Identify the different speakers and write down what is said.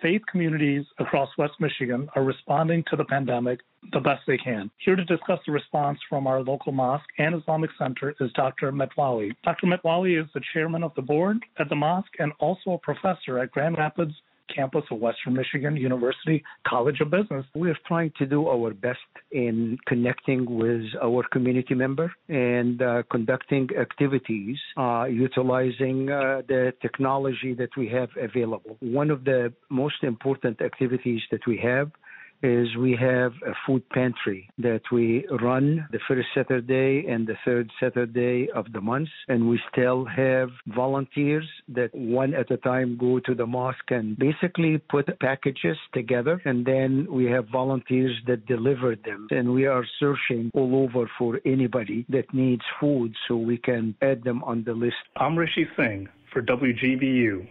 Speaker 1: faith communities across West Michigan are responding to the pandemic the best they can. Here to discuss the response from our local mosque and Islamic Center is Dr. Metwali. Dr. Metwali is the chairman of the board at the mosque and also a professor at Grand Rapids campus of Western Michigan University College of Business.
Speaker 2: We're trying to do our best in connecting with our community member and uh, conducting activities uh, utilizing uh, the technology that we have available. One of the most important activities that we have is we have a food pantry that we run the first Saturday and the third Saturday of the month. And we still have volunteers that one at a time go to the mosque and basically put packages together. And then we have volunteers that deliver them. And we are searching all over for anybody that needs food so we can add them on the list.
Speaker 3: I'm Rishi Singh for WGVU